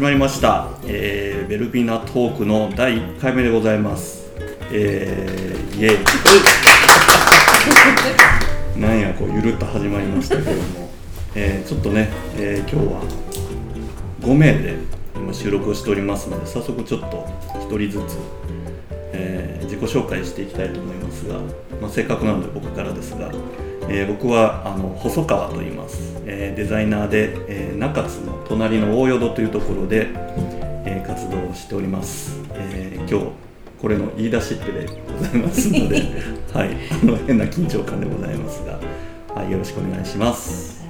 始まりました、えー、ベルビナトークの第1回目でございます。えー、イエイ。なんやこうゆるっと始まりましたけども、えー、ちょっとね、えー、今日は5名で今収録をしておりますので早速ちょっと1人ずつ、えー自己紹介していきたいと思いますが、まあ、せっかくなので僕からですが、えー僕はあの細川と言います、えーデザイナーで、えー中津の隣の大淀というところで、えー活動をしております、えー今日これの言い出しっぺでございますので、はい、あの変な緊張感でございますが、はい、よろしくお願いします。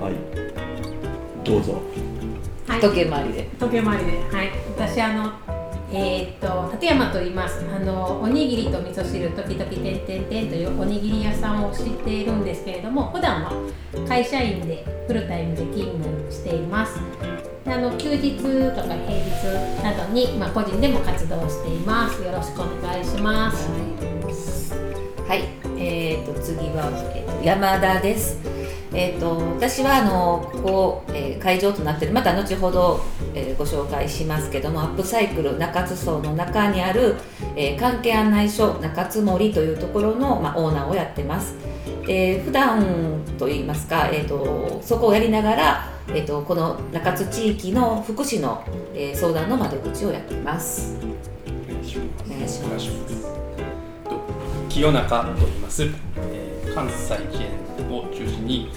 はい、どうぞ。はい、時計回りで。時計回りで、はい、私あの、えーっと立山と言います。あのおにぎりと味噌汁時々てんてんてんというおにぎり屋さんを知っているんですけれども、普段は会社員でフルタイムで勤務しています。であの休日とか平日などにまあ個人でも活動しています。よろしくお願いします。はい、えー、と次は、えーと山田です。えー、と私はあのここ、えー会場となっているまた後ほど、えーご紹介しますけどもアップサイクル中津荘の中にある、えー関係案内所中津森というところの、まあ、オーナーをやってます。で普段といいますか、えー、とそこをやりながら、えー、とこの中津地域の福祉の、えー相談の窓口をやっています。お願いします。清中と言います、えー関西圏を中心に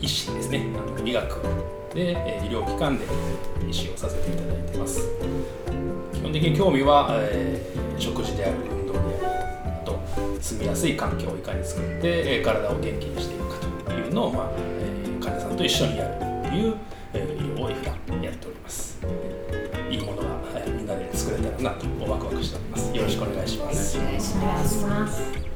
医師ですね、あの医学で、え医療機関で医師をさせていただいてます。基本的に興味は、えー食事である、運動である、あと住みやすい環境をいかに作って、え体を元気にしていくかというのを、まあえー患者さんと一緒にやるという、えー医療を普段やっております。いいものが、はいみんなで作れたらなとワクワクしております。よろしくお願いします。しお願いします。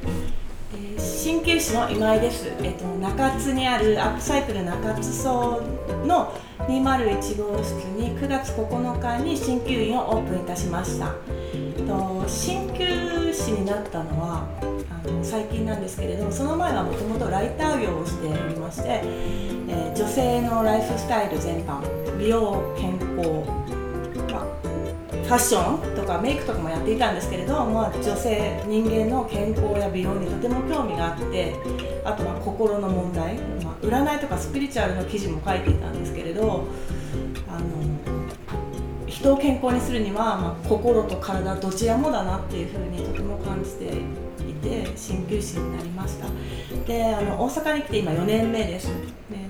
鍼灸師の今井です、えっと、中津にあるアップサイクル中津荘の201号室に9月9日に鍼灸院をオープンいたしました。えっと鍼灸師になったのはあの最近なんですけれどもその前はもともとライター業をしておりまして、えー女性のライフスタイル全般美容健康、ファッションとかメイクとかもやっていたんですけれど、まあ、女性人間の健康や美容にとても興味があってあとは心の問題、まあ、占いとかスピリチュアルの記事も書いていたんですけれどあの人を健康にするには、まあ、心と体どちらもだなっていうふうにとても感じていて鍼灸師になりました。であの大阪に来て今4年目です、ね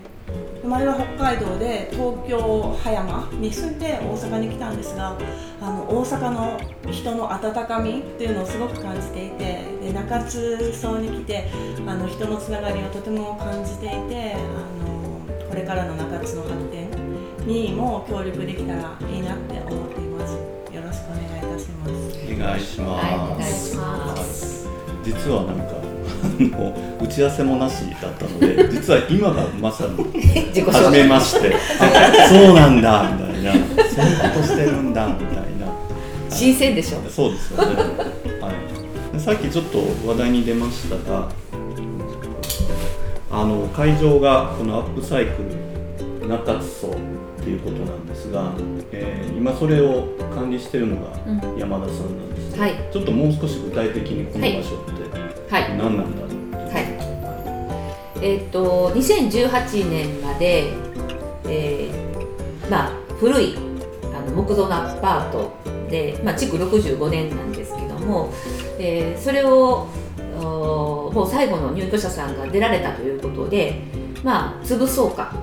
生まれは北海道で東京葉山に住んで大阪に来たんですがあの大阪の人の温かみっていうのをすごく感じていてで中津荘に来てあの人のつながりをとても感じていてあのこれからの中津の発展にも協力できたらいいなって思っています。よろしくお願いいたします。お願いします。実はなんかあの打ち合わせもなしだったので、実は今がまさに 初め介まして、あ そうなんだみたいな、そういうことしてるんだみたいな。新鮮でしょ。そうですよね。はい。でさっきちょっと話題に出ましたが、あの会場がこのアップサイクル中津荘っていうことなんですが、えー今それを管理してるのがうん。山田さんなんです、はい。ちょっともう少し具体的にこの場所ってはい。何なんだはい。えっ、と2018年まで、えーまあ古いあの木造のアパートで、まあ、築65年なんですけども、えーそれをもう最後の入居者さんが出られたということでまあ潰そうか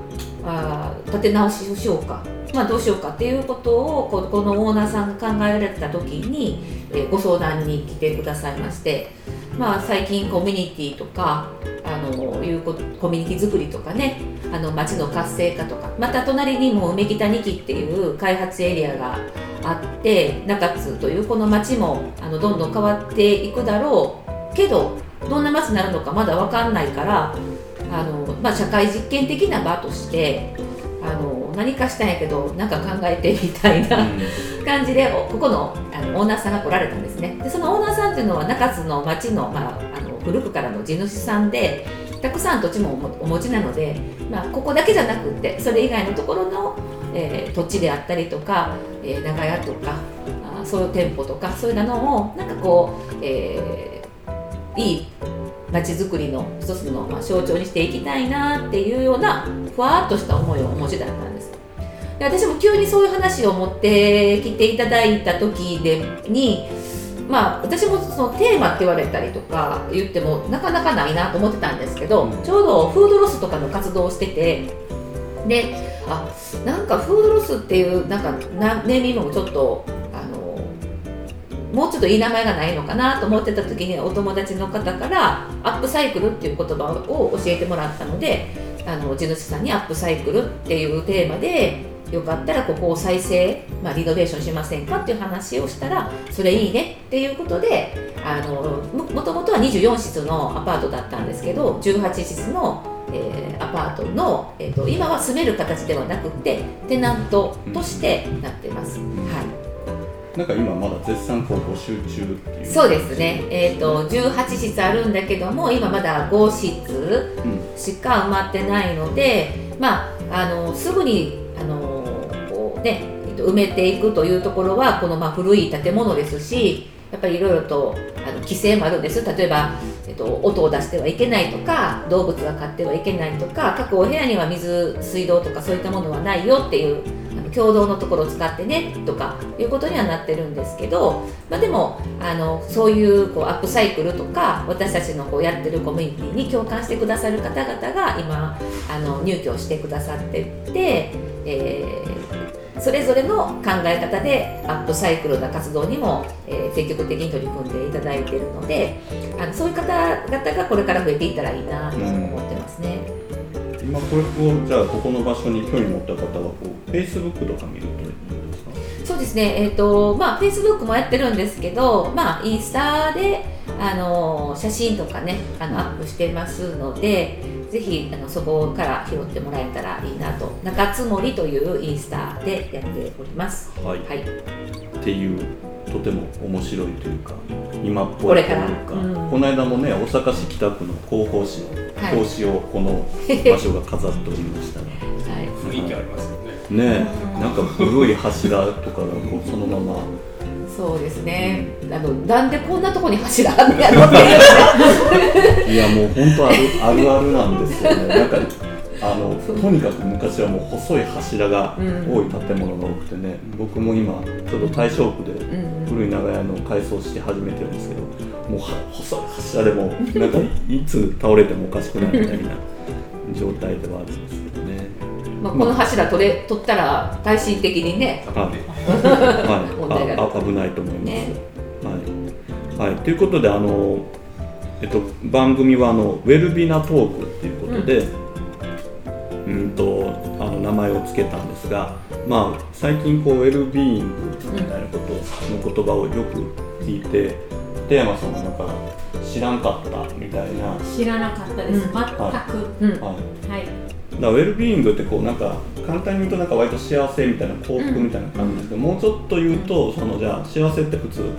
あー建て直しをしようかまあどうしようかっていうことをここのオーナーさんが考えられた時に、えーご相談に来てくださいましてまあ最近コミュニティとかあのいうこコミュニティ作りとかねあの街の活性化とかまた隣にも梅北2期っていう開発エリアがあって中津というこの街もあのどんどん変わっていくだろう。けどどんな街になるのかまだ分かんないからあの、まあ、社会実験的な場としてあの何かしたんやけどなんか考えてみたいな感じでおここのあのオーナーさんが来られたんですね。でそのオーナーさんっていうのは中津の町の,、まあ、あの古くからの地主さんでたくさん土地もお持ちなので、まあ、ここだけじゃなくってそれ以外のところの、えー、土地であったりとか、えー、長屋とかあそういう店舗とかそういうのをなんかこう、えー、いい街づくりの一つの、まあ、象徴にしていきたいなっていうようなふわっとした思いをお持ちだったんですで私も急にそういう話を持ってきていただいた時でにまあ私もそのテーマって言われたりとか言ってもなかなかないなと思ってたんですけど、ちょうどフードロスとかの活動をしててであなんかフードロスっていうなんかなネーミングもちょっとあのもうちょっといい名前がないのかなと思ってた時にお友達の方からアップサイクルっていう言葉を教えてもらったのであの地主さんにアップサイクルっていうテーマでよかったらここを再生、まあ、リノベーションしませんかっていう話をしたらそれいいねっていうことであのもともとは24室のアパートだったんですけど18室のえー、アパートの、えーと、今は住める形ではなくてテナントとしてなってます、うん、はい。なんか今まだ絶賛こう募集中っていうそうですね、えーと、と18室あるんだけども今まだ5室しか埋まってないので、うん、まああのすぐにあのこうね埋めていくというところはこのま古い建物ですしやっぱりいろいろとあの規制もあるんです。例えば、えっと、音を出してはいけないとか動物が飼ってはいけないとか各お部屋には水水道とかそういったものはないよっていう共同のところを使ってねとかいうことにはなってるんですけど、まあ、でもあのそういうこうアップサイクルとか私たちのこうやってるコミュニティに共感してくださる方々が今あの入居してくださってて、えーそれぞれの考え方でアップサイクルな活動にも、えー、積極的に取り組んでいただいているのであのそういう方々がこれから増えていったらいいなと思ってますね。うん、今これをじゃあここの場所に興味持った方はこう Facebook とか見るといいんですか？そうですね、えーとまあ、Facebook もやってるんですけど、まあ、インスタであの写真とかねあのアップしてますのでぜひあのそこから拾ってもらえたらいいなと。中津森というインスタでやっております。はい、はい、っていうとても面白いというか今っぽいというか、うん、この間もね大阪市北区の広報誌の表紙をこの場所が飾っておりましたが、はい、雰囲気ありますよね。ねなんか古い柱とかがこうそのままそうですね、あのなんでこんなとこに柱あんねやろって。いやもう本当あるあるあるなんですよね。なんかあのとにかく昔はもう細い柱が多い建物が多くてね、うん、僕も今ちょっと大正区で古い長屋の改装して始めてるんですけどもう細い柱でもなんかいつ倒れてもおかしくないみたいな状態ではあるんです。まあ、この柱取れ取ったら耐震的にね、はい、問題が。危ないと思います。ね、はい、はい、ということであの、えっと、番組はあのウェルビナトークっていうことで、うん、うんとあの名前を付けたんですが、まあ、最近こうウェルビーイングみたいなことの言葉をよく聞いて、テーマさんもなんか知らんかったみたいな。知らなかったです、うん、全く、はい、はいだウェルビーイングってこうなんか簡単に言うとなんか割と幸せみたいな幸福みたいな感じですけど、うん、もうちょっと言うとそのじゃあ幸せって普通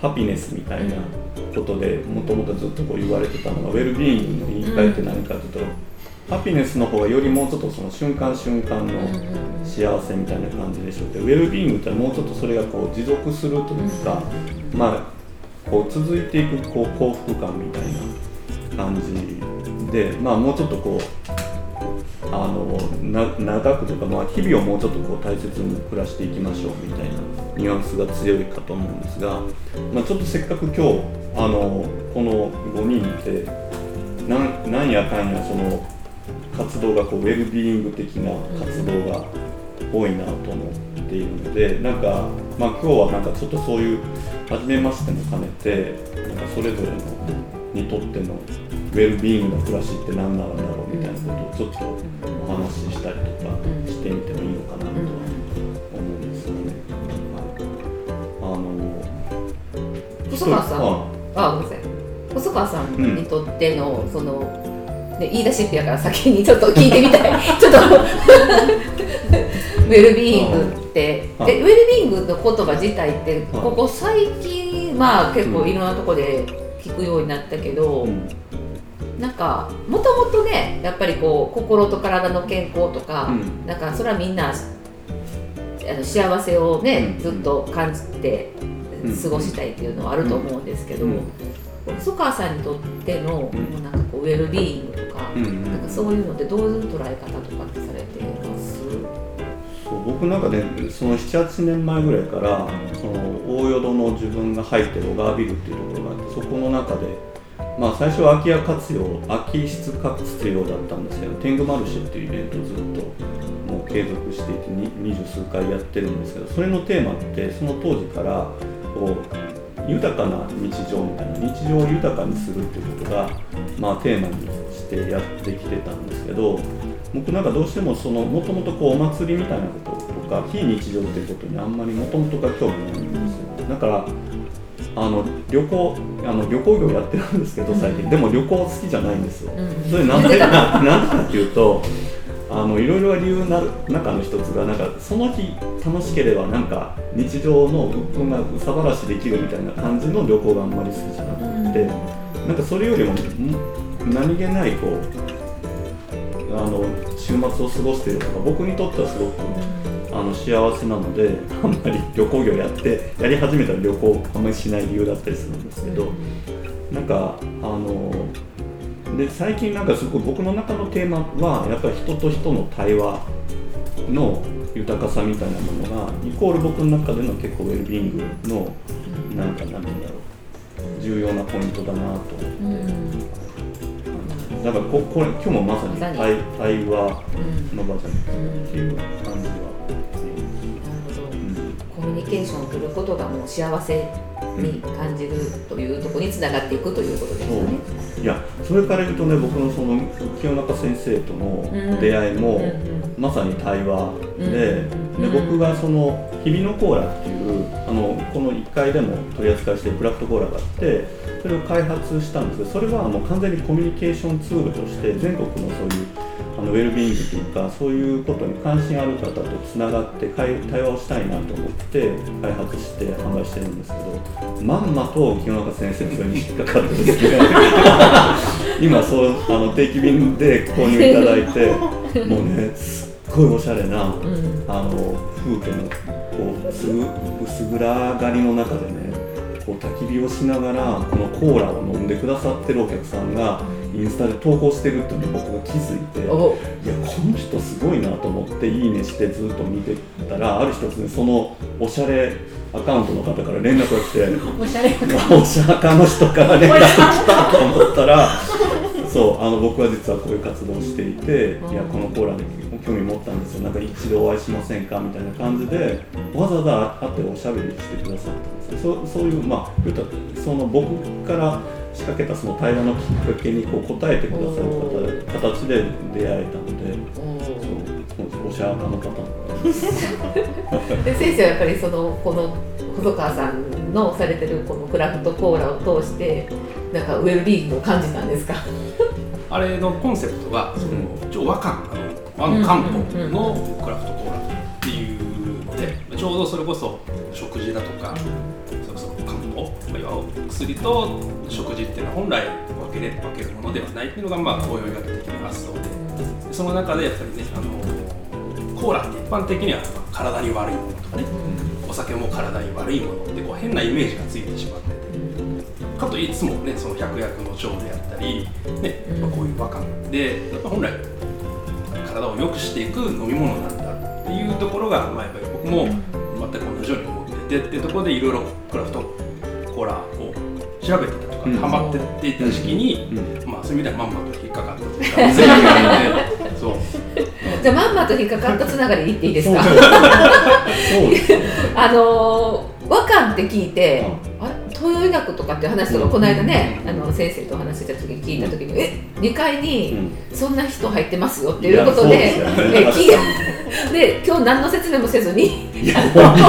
ハピネスみたいなことでもともとずっとこう言われてたのがウェルビーイングの言い換えって何かというと、ハピネスの方がよりもうちょっとその瞬間瞬間の幸せみたいな感じでしょうけどウェルビーイングってもうちょっとそれがこう持続するというか、まあこう続いていくこう幸福感みたいな感じでまあもうちょっとこうあの長くとか、まあ、日々をもうちょっとこう大切に暮らしていきましょうみたいなニュアンスが強いかと思うんですが、まあ、ちょっとせっかく今日あのこの5人でなんなんやかんやその活動がこうウェルビーイング的な活動が多いなと思っているのでなんか、まあ、今日はなんかちょっとそういう初めましても兼ねてなんかそれぞれのにとってのウェルビーイングな暮らしって何なんだろうみたいなことをちょっとお話ししたりとかしてみてもいいのかなとは思うんですよね。あの細川さんあごめんなさい。細川さんにとっての、うん、その、ね、言い出しっぺやから先にちょっと聞いてみたい。ちょっとウェルビーイングってえウェルビーイングの言葉自体ってここ最近まあ結構いろんなところで聞くようになったけど、うんなんかもともとねやっぱりこう心と体の健康とか、うん。なんかそれはみんなあの幸せをね、うん。ずっと感じてうん。過ごしたいっていうのはあると思うんですけど、うん。細川さんにとっての、うん。なんかこうウェルビーイングとか、うんなんかそういうのってどういう捉え方とかってされてます？そう僕なんかねその78年前ぐらいからその大淀の自分が入ってる小川ビルっていうところがあってそこの中でまあ最初は空き家活用空き室活用だったんですけど天狗マルシェっていうイベントをずっともう継続していて二十数回やってるんですけどそれのテーマってその当時からこう豊かな日常みたいな日常を豊かにするっていうことが、まあ、テーマにしてやってきてたんですけど僕なんかどうしてもそのもともとこうお祭りみたいなこととか非日常っていうことにあんまりもともとが興味ないんですよ。だからあの旅行あの旅行業やってるんですけど最近。でも旅行好きじゃないんですよ。うん。それなんでななんでかっていうとあのいろいろ理由なる中の一つがなんかその日楽しければなんか日常の鬱憤がうさばらしできるみたいな感じの旅行があんまり好きじゃなくてなんかそれよりもん何気ないこうあの週末を過ごしているのが僕にとってはすごくあの幸せなので あんまり旅行業やってやり始めたら旅行あんまりしない理由だったりするんですけど。なんかあので最近なんかすごい僕の中のテーマはやっぱり人と人の対話の豊かさみたいなものがイコール僕の中での結構ウェルビーイングのなんかなんて言うんだろう重要なポイントだなとうん。だからここれ今日もまさに対対話うんの場じゃないっていう感じは、コミュニケーションを取ることがもう幸せに感じるというところにつながっていくということですよね。いやそれから言うとね僕のその清中先生との出会いも、まさに対話で,、うんで僕がその日々のコーラっていうあのこの1階でも取り扱いしているクラフトコーラがあってそれを開発したんですけどそれはもう完全にコミュニケーションツールとして全国のそういうあのウェルビーイングというかそういうことに関心ある方とつながって会対話をしたいなと思って開発して販売してるんですけどまんまと清中先生のそれに引っかかってですね。今そうあの定期便で購入いただいてもうねすっごいおしゃれなうん。あの風景のこう薄薄暗がりの中でねこう焚き火をしながらこのコーラを飲んでくださってるお客さんがインスタで投稿してるっていうのに僕が気づいて。おいやこの人すごいなと思っていいねしてずっと見てたらある日突然そのおしゃれアカウントの方から連絡が来て おしゃれおしゃかの人から連絡来たと思ったら そうあの僕は実はこういう活動をしていていやこのコーラに興味持ったんですよなんか一度お会いしませんかみたいな感じでわざわざ会っておしゃべりしてくださったんですよそうそういうまあ言うたらその僕から仕掛けたその対話のきっかけにこう答えてくださる方形で出会えたので。そうおしゃかの方で先生はやっぱりそのこの細川さんのされてるこのクラフトコーラを通してなんかウェルビーイングを感じたんですか？あれのコンセプトがその一応和漢あの和漢方のクラフトコーラっていうのでちょうどそれこそ食事だとかそれこそ漢方まあ要は薬と食事っていうのは本来分けれ分けるものではないっていうのがまあ東洋医学的な発想ででその中でやっぱりねあのコーラって一般的にはまあ体に悪いものとかねお酒も体に悪いものってこう変なイメージがついてしまっててかといつもねその百薬の長であったり、ねまあ、こういう和漢でやっぱ本来体を良くしていく飲み物なんだっていうところが、まあ、やっぱり僕も全く同じように思っててっていうところでいろいろクラフトコーラを調べてたとか、うん。ハマってっていた時期に、うん。まあそういう意味ではまんまと引っかかったというかそうじで そう。じゃあまんまと引っかかったつながりで言っていいです。か。そうです。ね あのー和漢って聞いて、あれ東洋医学とかっていう話とかこの間ね、あの先生とお話しした時に聞いた時に、え2階うにん。そんな人入ってますよっていうことでえ聞いで今日何の説明もせずに。いや、ほんまに、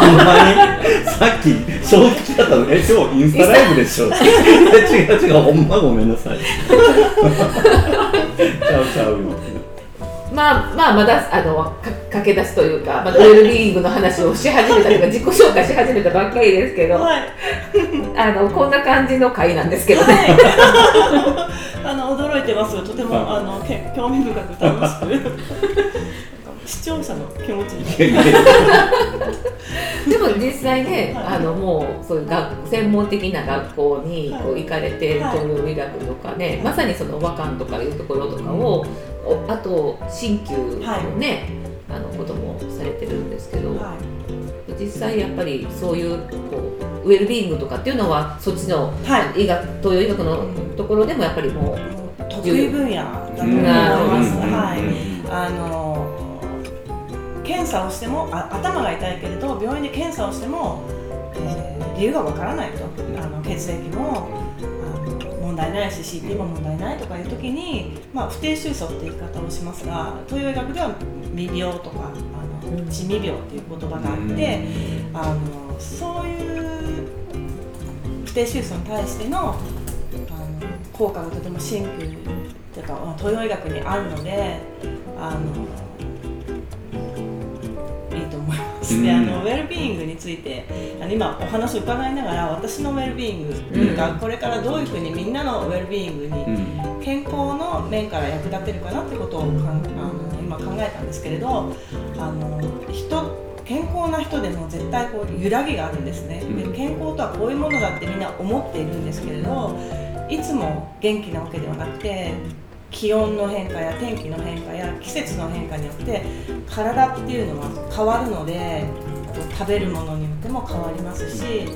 さっき、正直だったの、え、今日インスタライブでしょ。違う違う、ほんまごめんなさい。ちゃうちゃうよ。まあまあまだあのか駆け出しというか、まあ、ウェルビーイングの話をし始めたというか自己紹介し始めたばっかりですけどあはい。のこんな感じの回なんですけどね。あの驚いてますとても、はいあのけ興味深く楽しく。視聴者の気持ちに。でも実際ね、はい。あのもうそういう学専門的な学校にこう行かれて、はい東洋医学とかね、はい。まさにその和漢とかいうところとかを、おあと鍼灸のね、あのこともされてるんですけど、は実際やっぱりそういうこうウェルビーイングとかっていうのはそっちのい、はい。医学東洋医学のところでもやっぱりもう得意分野だと思いなるほどます。うん。はい。うん。あの検査をしてもあ頭が痛いけれど病院で検査をしても、えー理由がわからないと。あの血液も問題ないし CT も問題ないとかいう時に、まあ、不定収束って言い方をしますが東洋医学では未病とかあの地未病っていう言葉があって、あのそういう不定収束に対してのあの効果がとてもシンプルというかまあ東洋医学にあるのであのであのウェルビーイングについてあの今お話を伺いながら私のウェルビーイングというか、うん。これからどういうふうにみんなのウェルビーイングにうん。健康の面から役立てるかなってことをかんあの今考えたんですけれどあの人健康な人でも絶対こう揺らぎがあるんですね、うん。で健康とはこういうものだってみんな思っているんですけれどいつも元気なわけではなくて気温の変化や天気の変化や季節の変化によって体っていうのは変わるので食べるものによっても変わりますし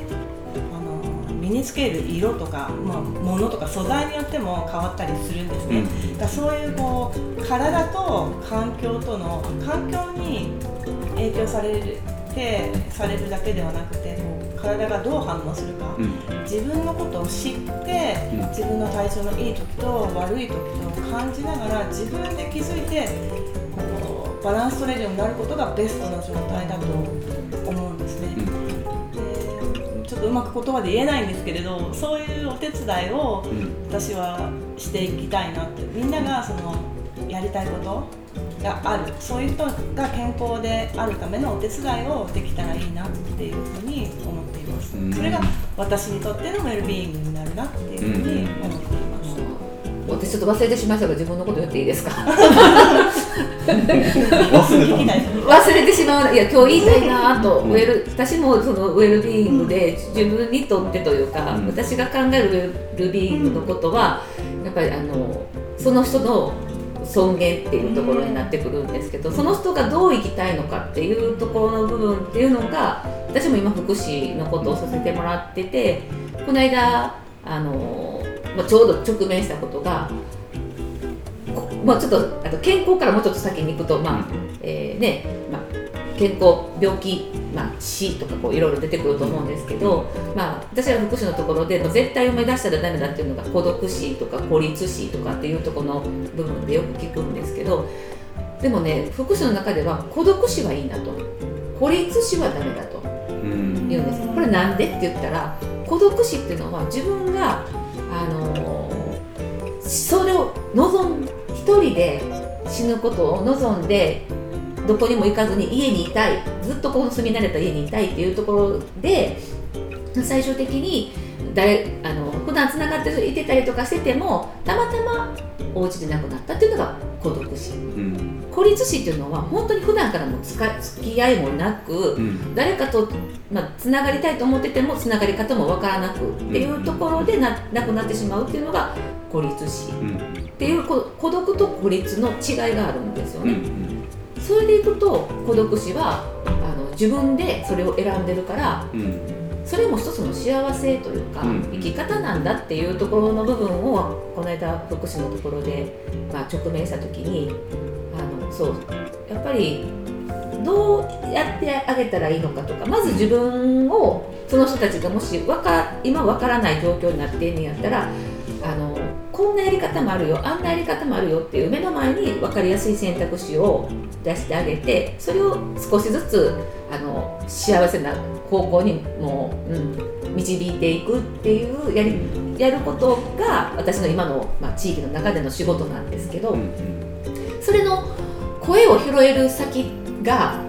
あの身につける色とか、まあ、物とか素材によっても変わったりするんですね。だからそういうこう体と環境との環境に影響されてされるだけではなくてこう体がどう反応するか、うん。自分のことを知ってうん。自分の体調のいい時と悪い時と感じながら自分で気づいてこうバランス取れるようになることがベストな状態だと思うんですね。でちょっとうまく言葉で言えないんですけれどそういうお手伝いをうん。私はしていきたいなって。みんながそのやりたいことがある。そういう人が健康であるためのお手伝いをできたらいいなっていうふうに思ってそれが私にとってのウェルビーイングになるなっていうふうに思っています。私ちょっと忘れてしまいましたが自分のこと言っていいですか？忘れてしまう。いや今日言いたいなと、うん。ウェル私もそのウェルビーイングで自分にとってというか、うん。私が考えるウェルビーイングのことはやっぱりあのその人の尊厳っていうところになってくるんですけど、その人がどう生きたいのかっていうところの部分っていうのが私も今福祉のことをさせてもらっててこの間あの、まあ、ちょうど直面したことがこまあ、ちょっとあと健康からもうちょっと先に行くと、まあえーねまあ、健康病気、まあ、死とかこういろいろ出てくると思うんですけど、まあ、私は福祉のところで絶対を目指したらダメだっていうのが孤独死とか孤立死とかっていうところの部分でよく聞くんですけどでもね福祉の中では孤独死はいいなと。孤立死はダメだとうん。言うんです。これなんでって言ったら孤独死っていうのは自分があのーそれを望ん一人で死ぬことを望んでどこにも行かずに家にいたいずっとこの住み慣れた家にいたいっていうところで最終的に誰あの普段つながっていてたりとかしててもたまたまお家で亡くなったっていうのが孤独死。うん。孤立死っていうのは本当に普段からのつか付き合いもなく、うん。誰かと、まあ、つながりたいと思っててもつながり方もわからなくっていうところでな亡くなってしまうっていうのが孤立死。うん。っていうこ孤独と孤立の違いがあるんですよね。んそれでいくと孤独死はあの自分でそれを選んでるからうんそれも一つの幸せというか、うん。生き方なんだっていうところの部分をこの間福祉のところで、まあ、直面した時にあのそうやっぱりどうやってあげたらいいのかとかまず自分をその人たちがもしわか今わからない状況になってんねやったらこんなやり方もあるよあんなやり方もあるよっていう目の前に分かりやすい選択肢を出してあげてそれを少しずつあの幸せな方向にもう、うん、導いていくっていうやりやることが私の今の、まあ、地域の中での仕事なんですけど、うん。それの声を拾える先が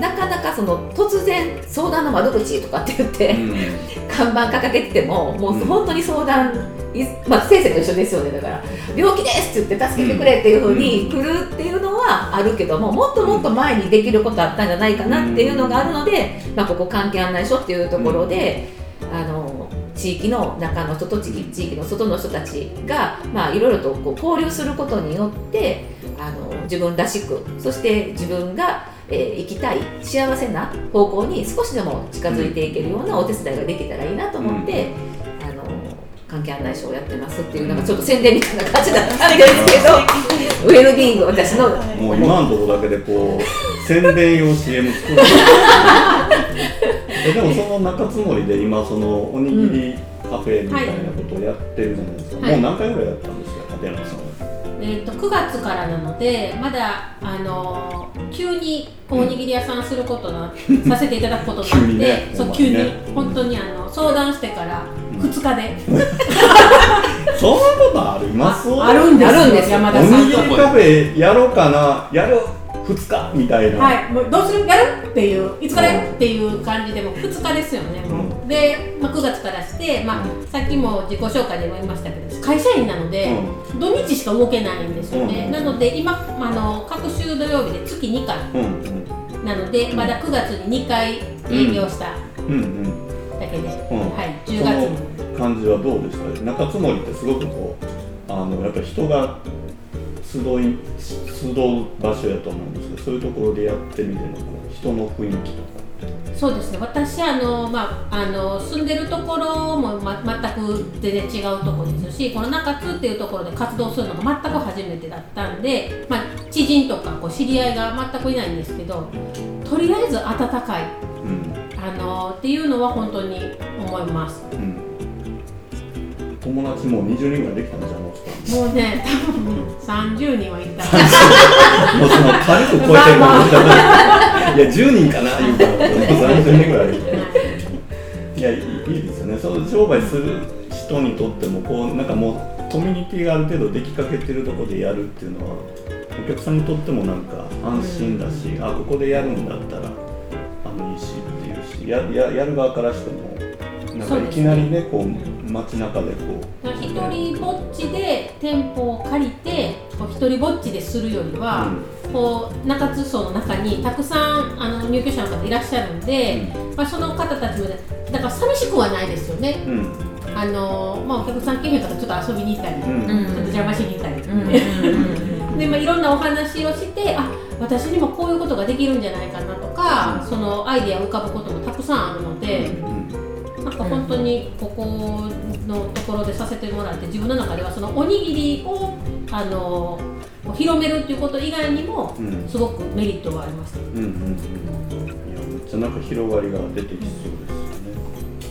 なかなかその突然相談の窓口とかって言って、うん。看板掲げててももううん。本当に相談、いまあ、先生と一緒ですよねだから。病気ですって言って助けてくれっていうふうに来るっていうのはあるけどももっともっと前にできることあったんじゃないかなっていうのがあるので、まあ、ここ関係案内所っていうところで、あの地域の中の人と地域地域の外の人たちが、まあ、いろいろとこう交流することによってあの自分らしくそして自分が、えー生きたい幸せな方向に少しでも近づいていけるようなお手伝いができたらいいなと思って、あの関係案内所をやってますっていうなんかちょっと宣伝みたいな感じだったんですけど、ウェルビーイング私のはいもう今のところだけでこう 宣伝用 CM 作る。え でもその中津森で今そのおにぎりカフェみたいなことをやってるじゃないですか、はい。もう何回ぐらいやったんですかはえー、と9月からなのでまだ、あのー急におにぎり屋さんすることな、させていただくことになって急にねそう急にね。本当にあの相談してから2日で、そんなことあります？あるんですよあるんです。よ山おに田さんと。ぎりカフェやろうかな。やる2日みたいな、はい、もうどうする？やる？っていういつからやるっていう感じでもう2日ですよね、もう。うで、まあ、9月からして、まあ、さっきも自己紹介でも言いましたけど会社員なので、土日しか動けないんですよね、うん。なので今あの各週土曜日で月2回。うんうん。なのでまだ9月に2回営業したうんうん。だけで、うん。はい、10月の感じはどうでした中津森ってすごくこうあのやっぱり人が集い集う場所やと思うんですけどそういうところでやってみてのこう人の雰囲気とかそうですね。私あの、まあ、あの住んでるところも、ま、全く全然違うところですしこの中津っていうところで活動するのが全く初めてだったんで、まあ、知人とかこう知り合いが全くいないんですけどとりあえず温かいうん。あのっていうのは本当に思います。うん友達もう20人ぐらいできたんじゃないですかもうね多分30人はいた。もうその軽く超えてるから いや10人かな言うから。30人ぐらいいやいいいいですよね。その商売する人にとってもこうなんかもうコミュニティがある程度できかけてるところでやるっていうのはお客さんにとってもなんか安心だし、あここでやるんだったらあのいいしっていうしやややる側からしてもなんかいきなりねこう街中でこ一人ぼっちで店舗を借りてこう一人ぼっちでするよりう、は、こう中津層の中にたくさんあの入居者の方いらっしゃるんで、まあ、その方たちもねだから寂しくはないですよね。うん。うんあの、まあ、お客さん来へんかちょっと遊びに行ったり、ちょうんっと邪魔しに行ったり、うん。うん。うん。でまあ、いろんなお話をしてあ私にもこういうことができるんじゃないかなとか、うん。そのアイデアを浮かぶこともたくさんあるので、なんか本当にここのところでさせてもらって自分の中ではそのおにぎりをあの広めるっていうこと以外にもすごくメリットがありました。うんうんうん。いやめっちゃなんか広がりが出てきそうですよね、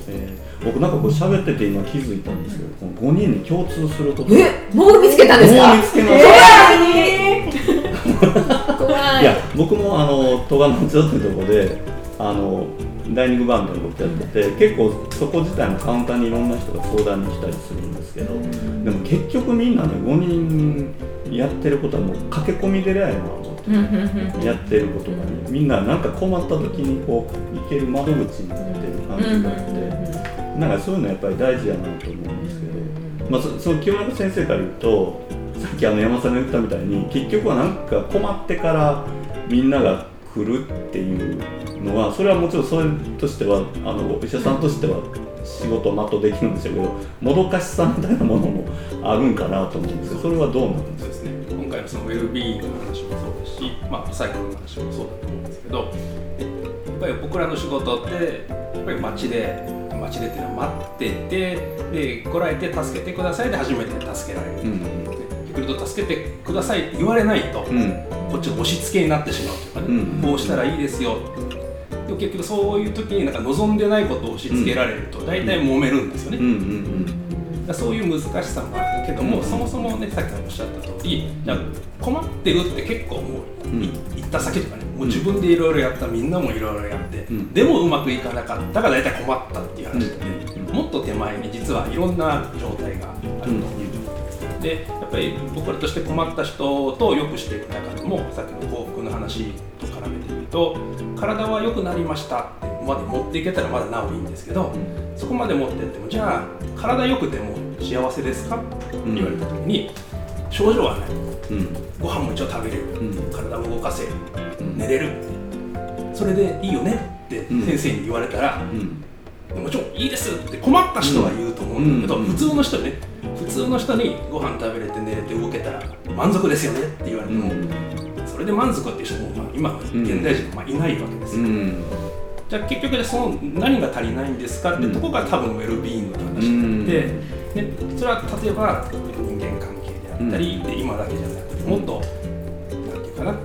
えー僕なんかこう喋ってて今気づいたんですけどこの5人に共通すること。えもう見つけたんですか？もう見つけました、怖い。や僕もあの戸賀町っていうところであのダイニングバンドのことやってて結構そこ自体のカウンターにいろんな人が相談に来たりするんですけどでも結局みんなね5人やってることはもう駆け込みでややな思ってやってることがねみんななんか困った時にこう行ける窓口になってる感じがあってなんかそういうのやっぱり大事やなと思うんですけど、まあ、そその清中先生から言うとさっきあの山さんが言ったみたいに結局はなんか困ってからみんなが来るっていうのはそれはもちろんそれとしてはあのお医者さんとしては仕事を全うできるんでしょうけどもどかしさみたいなものもあるんかなと思うんですけどそれはどうなんですか？ね今回のそのウェルビーイングの話もそうですし、まあ、サイクルの話もそうだと思うんですけどえやっぱり僕らの仕事ってやっぱり街で街でっていうのは待っててで来られて助けてくださいで初めて助けられる、うんで来ると助けてくださいって言われないと、うん。こっちの押し付けになってしまうというかね、うん。こうしたらいいですよ。でも結局そういう時になんか望んでないことを押し付けられると大体揉めるんですよね、うんうんだからそういう難しさもあるけども、うん。そもそもねさっきもおっしゃった通り困ってるって結構もう、行った先とかねもう自分でいろいろやったみんなもいろいろやって、うん。でもうまくいかなかったから大体困ったっていう話で、うん。もっと手前に実はいろんな状態があると。いう。でやっぱり僕らとして困った人とよくしていく中でもさっきの幸福の話とか絡めてみると体は良くなりましたってまで持っていけたらまだなおいいんですけどそこまで持ってってもじゃあ体良くても幸せですか？って言われた時に症状はない。うんご飯も一応食べれる。うん。体も動かせる。うん。寝れる。それでいいよね？ってうん。先生に言われたら、うん。もちろんいいですって困った人は言うと思うんだけど、うん。普通の人ね普通の人にご飯食べれて寝れて動けたら満足ですよねって言われても、それで満足っていう人も、まあ、今現代人もまあいないわけですよ、うん。じゃあ結局でその何が足りないんですかってとこが多分ウェルビーイングの話になって、でそれは例えば人間関係であったり、で今だけじゃなくてもっとなんていうかな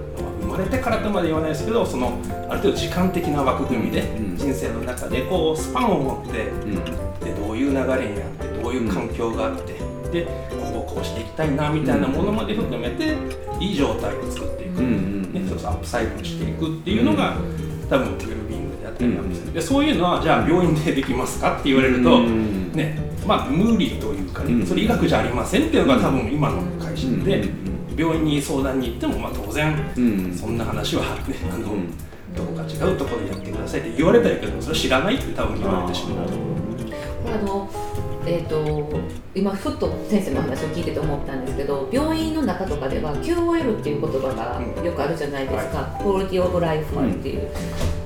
生まれてからとまで言わないですけどそのある程度時間的な枠組みでうん。人生の中でこうスパンを持ってうん。でどういう流れにあってどういう環境があって、で今後こうしていきたいなみたいなものまで含めていい状態を作っていく、うんうんね、そうそうアップサイクルしていくっていうのが、多分ウェルビーイングであったりなんですよでそういうのはじゃあ病院でできますかって言われると、うんねまあ無理というかね、うんそれ医学じゃありませんっていうのが多分今の会社うんで、病院に相談に行ってもまあ当然うんそんな話はねあの、うん。どこか違うところでやってくださいって言われたけどそれ知らないって多分言われてしまう。あのえー、と今ふっと先生の話を聞いてて思ったんですけど病院の中とかでは QOL っていう言葉がよくあるじゃないですか、クオリティオブライフっていう、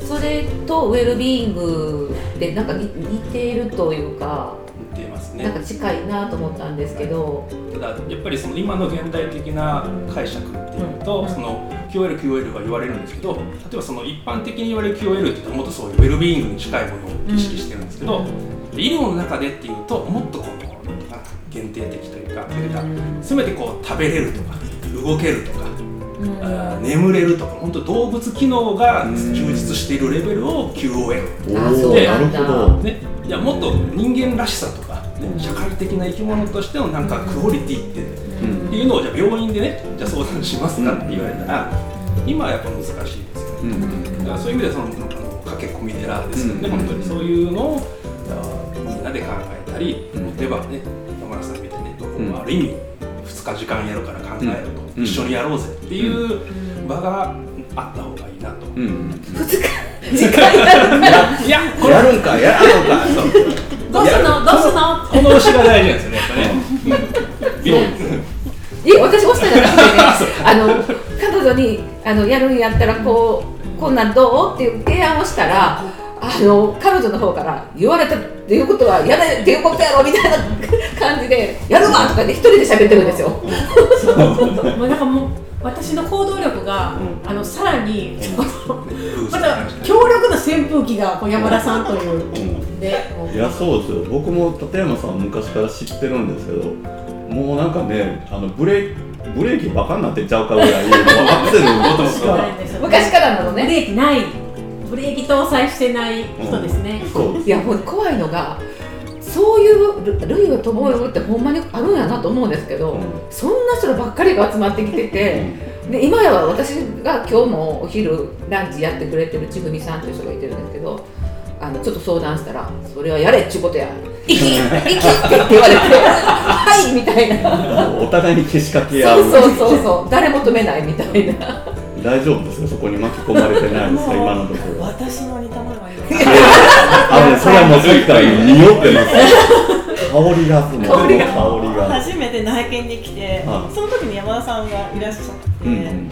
それとウェルビーイングってなんか似似ているというか、言ってますね。なんか近いなと思ったんですけど、ただやっぱりその今の現代的な解釈っていうと、うん。その QOL、QOL が言われるんですけど例えばその一般的に言われる QOL っていうともっとそういうウェルビーイングに近いものを意識してるんですけど、で医療の中でっていうともっとこう限定的というか、せめてこう食べれるとか動けるとか、あー眠れるとか本当動物機能が充実しているレベルを QOL あおおそうなるほど。ね、いやもっと人間らしさとか、ね社会的な生き物としてのなんかクオリティって、うん。っていうのをじゃあ病院でねじゃあ相談しますかって言われたら、今はやっぱ難しいですようね、ん。だからそういう意味ではその駆け込み寺ですよね、うん。本当に。そういうのをで考えたり、うん。例えばね山田さんみたいにねどこうん。もある意味2日時間やるから考えろと、うん。一緒にやろうぜっていう場があった方がいいなと、うん。時間やるから。いやこれやるんかやるのかそう。どうすの？どうすの？この推しが大事なんですよねやっぱね、うん。病いや私押したじゃなくてねあの彼女にあのやるんやったらこうこんなんどう？っていう提案をしたらあの彼女の方から言われたっていうことはやれっていうことやろみたいな感じでやるわとかで一人で喋ってるんですよ。もうなんかもう私の行動力が、うん。あのさらに、ブースまた強力な扇風機がこう山田さんという、うん。でいやそうですよ。僕も立山さんは昔から知ってるんですけどもうなんかねあのブレーキブレーキバカになってちゃうかぐらいアクセルごとそうなんですよ昔からなのね。ブレーキないブレーキ搭載してない人ですね、そう。ですいやもう怖いのがそういうル類は友よってほんまにあるんやなと思うんですけど、うん。そんな人ばっかりが集まってきてて、で今やは私が今日もお昼ランチやってくれてるちぐみさんという人がいてるんですけどあのちょっと相談したら「それはやれっちゅうことや」「生き生き」って言われて「はい」みたいな。お互いにけしかけ合そううそうそうそう。誰も止めないみたいな大丈夫ですか？そこに巻き込まれてないですか？今のところ。私のがあります。あのそれはもうさっきから匂ってます。香りがする香りが。初めて内見に来て、はい。その時に山田さんがいらっしゃって、うんうん。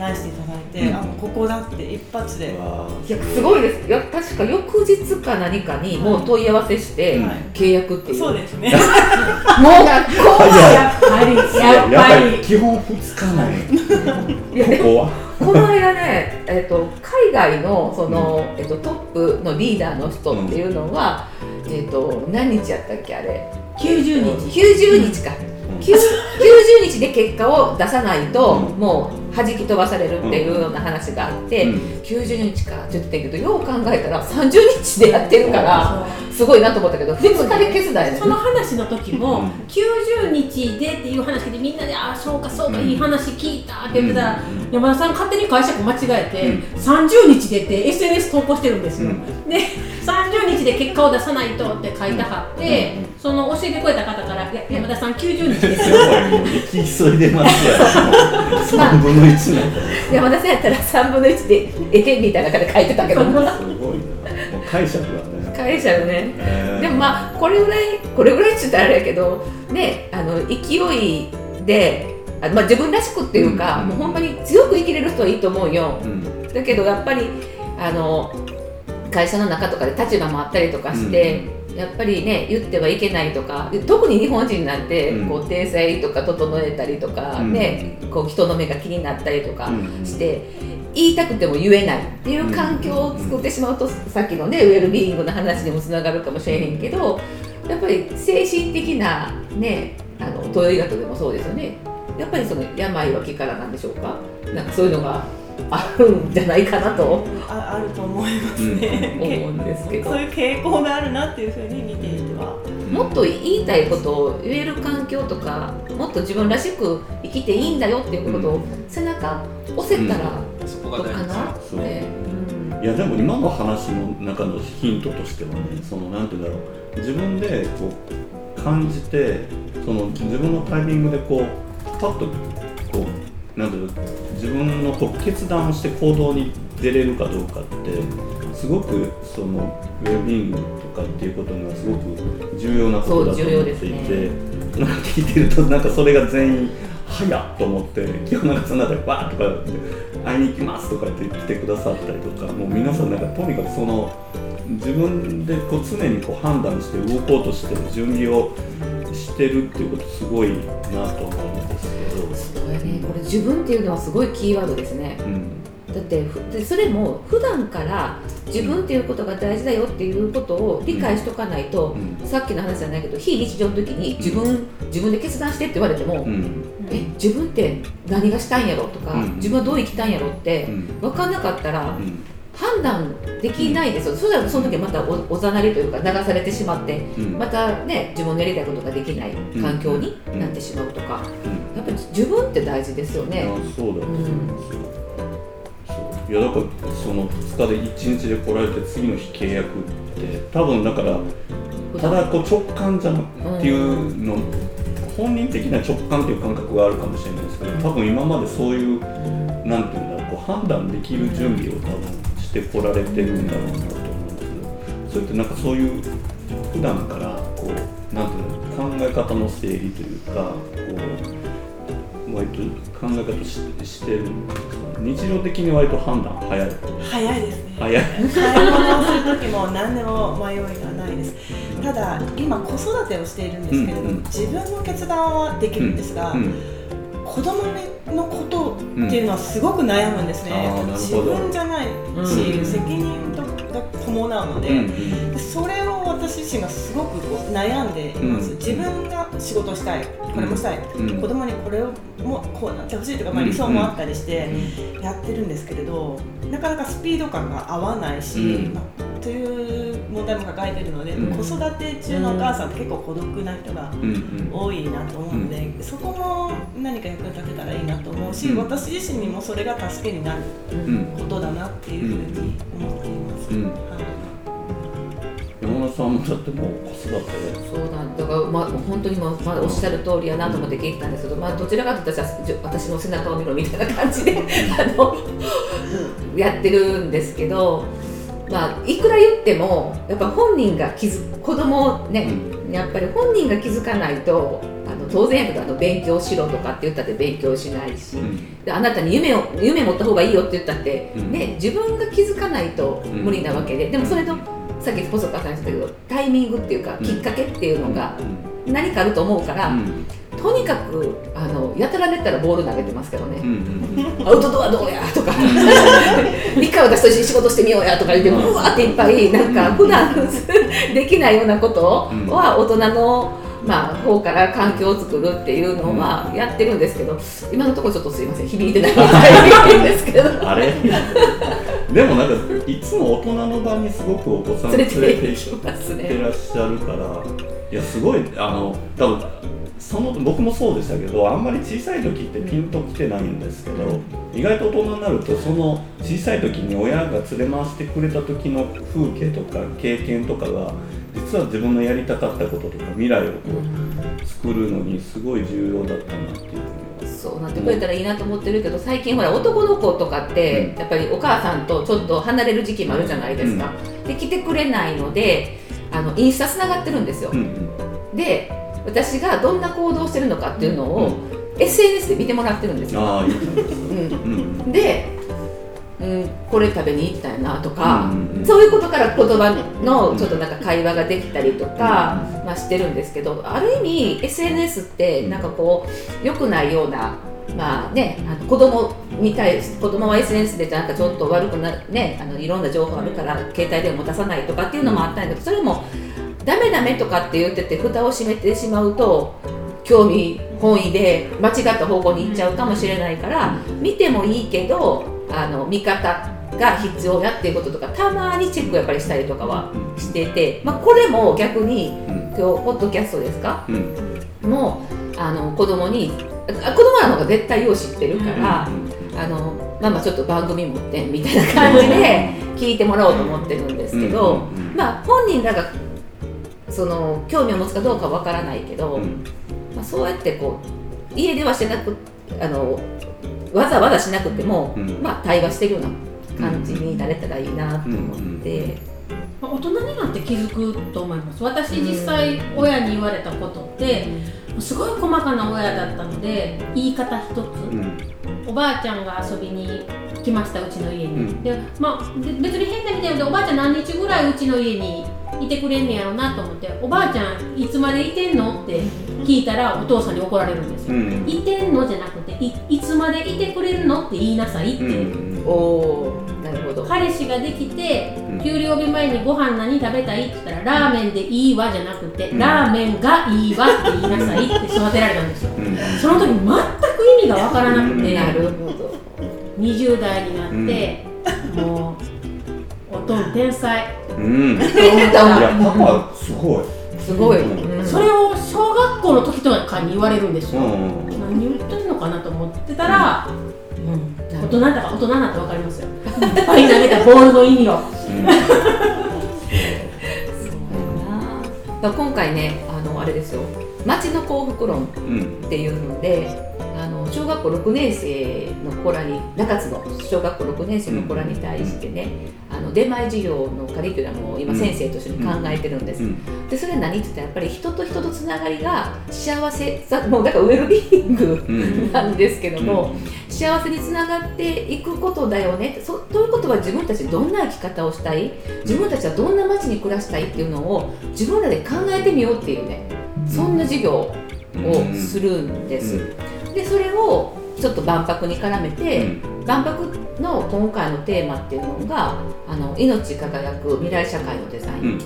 案内していたて、うん。あここだって一発で、わいやすごいです。いや確か翌日か何かにもう問い合わせしてうん契約っていう、そうですね。もう学校いやっぱり。ーやっぱぱりり基本2日ないここは？この間ね、えっと海外のその、えっとトップのリーダーの人っていうのは、えっと何日やったっけあれ？90日。90日か、うん。90 90日で結果を出さないと、うん。もう弾き飛ばされるっていうような話があって、うん。90日かって言ってたけどよう考えたら30日でやってるから、すごいなと思ったけど2日で消すだよねその話の時も、うん。90日でっていう話でみんなで「ああそうかそうか、いい話聞いた」って言ってたら、うん。山田さん勝手に解釈間違えて、うん30日でって SNS 投稿してるんですよ、うん。で30日で結果を出さないとって書いてはって、うん。その教えてくれた方から「いや山田さん90日ですすよ」ごいもう行き急いでますよ3分の1なんだ山田さんやったら3分の1で絵手みたいな中で書いてたけど。すごいな。もう解釈がね会社よね。えーでもまあこれぐらいこれぐらいっつったらあれやけどねあの勢いであ、まあ、自分らしくっていうか、うん。もうほんまに強く生きれる人はいいと思うよ。うん。だけどやっぱりあの会社の中とかで立場もあったりとかして、やっぱりね言ってはいけないとかで特に日本人なんて、うん。こう体裁とか整えたりとか、うん。ねこう人の目が気になったりとかうんして、言いたくても言えないっていう環境を作ってしまうと、さっきのねウェルビーイングの話にもつながるかもしれへんけどやっぱり精神的なねあの東洋医学でもそうですよね。やっぱりその病は気からなんでしょうか？なんかそういうのがあるんじゃないかなと。ああると思いますね、思うんですけど。そういう傾向があるなっていうふうに見ていては。もっと言いたいことを言える環境とかもっと自分らしく生きていいんだよっていうことを背中押せたらそこどうかな。って、いやでも今の話の中のヒントとしてはねそのなんて言うんだろう。自分でこう感じてその自分のタイミングでこうパッとなんていうの自分のこう決断をして行動に出れるかどうかってすごくそのウェルビーイングとかっていうことにはすごく重要なことだと思っていて、そう重要なんか聞いてるとなんかそれが全員早っと思って今日なんかその中でバーッとかって会いに行きますとかって来てくださったりとかもう皆さんなんかとにかくその自分でこう常にこう判断して動こうとしてる準備をしてるっていうことすごいなと思うんですそうやね。これ自分っていうのはすごいキーワードですね。けど、うん。だってそれも普段から自分っていうことが大事だよっていうことを理解しとかないと、うん。さっきの話じゃないけど非日常の時に自分自分で決断してって言われても、うん。え自分って何がしたいんやろとか、うん。自分はどう生きたいんやろってうん。分かんなかったらうん判断できないですよ、そしたらその時またおおざなりというか流されてしまってうん。またね自分のやりたいことができない環境になってしまうとか、うん。やっぱり自分って大事ですよね。そうだと思うん。いやだからその2日で1日で来られて次の日契約って多分だからただこう直感じゃなっていうの、本人的な直感っていう感覚があるかもしれないですけど多分今までそういうなんていうんだろうこう判断できる準備を多分してこられてるんだろうなと思うんですけどそれってなんかそういう普段からこうなんていうの考え方の整理というかこう割と考え方ししてるんですか日常的に割と判断早い。早いですね。早い。買い物をする時も何でも迷いがないです。ただ今子育てをしているんですけれども、うんうん。自分の決断はできるんですが、うん子供のことっていうのはすごく悩むんですね、うん。自分じゃないし、うん。責任が伴うので、うんでそれを私自身がすごく悩んでいます、うん。自分が仕事したいこれもしたい、うん。子供にこれをもこうなってほしいとか、まあ、うん。理想もあったりしてやってるんですけれど、なかなかスピード感が合わないし、うん。まあという問題も抱えているので、うん。子育て中のお母さんって結構孤独な人が多いなと思うので、そこも何か役に立てたらいいなと思うし、うん。私自身にもそれが助けになるうん。ことだなっていうふうに思っています。うん。はい山田さんもだってもう子育てそうなんだ。から、まあ、本当にまあ、まあ、おっしゃる通りやなと思って聞いてたんですけど、まあ、どちらかというと私の背中を見ろみたいな感じであのうんやってるんですけど、まあ、いくら言ってもやっぱ本人が気づ子供をね、やっぱり本人が気づかないとあの当然やけどあの勉強しろとかって言ったって勉強しないし、うん。であなたに夢を夢持った方がいいよって言ったって、うん。ね、自分が気づかないと無理なわけで、でもそれのさっき細川さん言ってたけどタイミングっていうか、うん。きっかけっていうのが何かあると思うから、うん。とにかくあのやたらめったらボール投げてますけどね、うんうん アウトドアどうやとか。一回私と一緒に仕事してみようやとか言ってうわーっていっぱいなんか普段 できないようなことは大人のまあ方から環境を作るっていうのはやってるんですけど今のところちょっとすいません。響いてない。みたいですけどあれ？でもなんかいつも大人の場にすごくお子さん連連れて行ってらっしゃるから。いやすごいあの多分その僕もそうでしたけどあんまり小さい時ってピンときてないんですけど意外と大人になるとその小さい時に親が連れ回してくれた時の風景とか経験とかが実は自分のやりたかったこととか未来をこう作るのにすごい重要だったなっていうふうにはそうなってくれたらいいなと思ってるけど最近ほら男の子とかってやっぱりお母さんとちょっと離れる時期もあるじゃないですか、で来てくれないのであのインスタつながってるんですよ、うんうん。で私がどんな行動してるのかっていうのを、SNS で見てもらってるんですよ、うん。で、うん、これ食べに行きたいなとか、うんうんそういうことから言葉のちょっとなんか会話ができたりとか、まあ、してるんですけどある意味 SNS ってなんかこう良くないような。まあね、あの子供に対し子供は SNS でなんかちょっと悪くなるねあのいろんな情報あるから携帯電話持たさないとかっていうのもあったんだけどそれもダメダメとかって言ってて蓋を閉めてしまうと興味本位で間違った方向に行っちゃうかもしれないから見てもいいけどあの見方が必要だっていうこととかたまにチェックやっぱりしたりとかはしてて、まあ、これも逆にうん。今日ポッドキャストですか？うん。もうあの子供にあ子供らの方が絶対よう知ってるから、あのママちょっと番組持ってんみたいな感じで聞いてもらおうと思ってるんですけど、うんまあ本人らがその興味を持つかどうかわからないけど、うん。まあ、そうやってこう家ではしてなくあのわざわざしなくても、うん。まあ、対話してるような感じになれたらいいなと思って、まあ大人になって気づくと思います。私実際親に言われたことってすごい細かな親だったので言い方一つ、うん。おばあちゃんが遊びに来ましたうちの家に、うん。でまあで別に変なみたいでおばあちゃん何日ぐらいうちの家にいてくれんねやろうなと思っておばあちゃんいつまでいてんのって聞いたらお父さんに怒られるんですよ、うん。いてんのじゃなくていいつまでいてくれるのって言いなさいって、うん。おおなるほど。彼氏ができてうん。給料日前にご飯何食べたいって言ったらラーメンでいいわじゃなくて、うん。ラーメンがいいわって言いなさいって育てられたんですよ。うん。その時全く意味がわからなくて、なるほど。20代になって、もうおとん天才。うん。いやパパすごい。すごい、うん。うんそれを小学校の時とかに言われるんですよ、うん何言ってんのかなと思ってたら、うん、大人だから大人になって分かりますよ。いっぱい投げたボールの意味を。今回ねあのあれですよ。町の幸福論うんっていうのであの小学校6年生の子らに中津の小学校6年生の子らに対してね、あの出前授業のカリキュラムを今うん先生と一緒に考えてるんです、うんでそれ何って言ったらやっぱり人と人とつながりが幸せさもうだからウェルビーイングうんなんですけども、幸せにつながっていくことだよね。そということは自分たちどんな生き方をしたい？自分たちはどんな街に暮らしたいっていうのを自分らで考えてみようっていうね。そんな授業をするんです、でそれをちょっと万博に絡めて、万博の今回のテーマっていうのがあの命輝く未来社会のデザイン、うん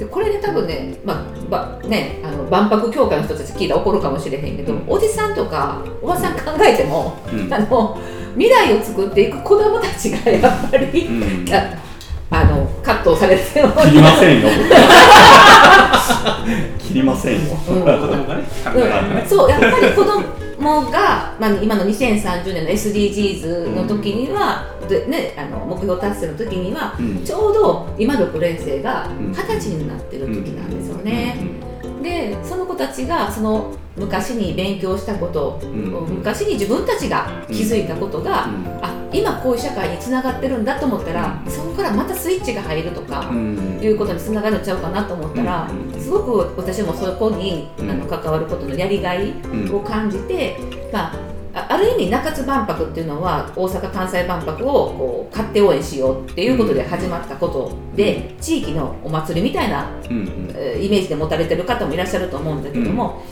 でこれで多分ね,、まあばねあの万博協会の人たち聞いたら怒るかもしれへんけど、うん。おじさんとかおばさん考えてもうん。あの未来を作っていく子どもたちがやっぱり、うん。ああのカットされてるの切りませんよ。切りませんよ。うん。子供がね考えられない、そうやっぱり子供が、まあ、今の2030年の SDGs の時には、でね、あの目標達成の時にはうん。ちょうど今の6年生がん。二十歳になってる時なんですよね。でその子たちがその昔に勉強したこと、ん。昔に自分たちが気づいたことが、あ今こういう社会につながってるんだと思ったら、そこからまたスイッチが入るとか。うん。いうことにつながるんちゃうかなと思ったら、うん。すごく私もそこに、うん。あの関わることのやりがいうんを感じて、まある意味中津万博っていうのは大阪・関西万博をこう買って応援しようっていうことで始まったことで、地域のお祭りみたいな、イメージで持たれてる方もいらっしゃると思うんだけども、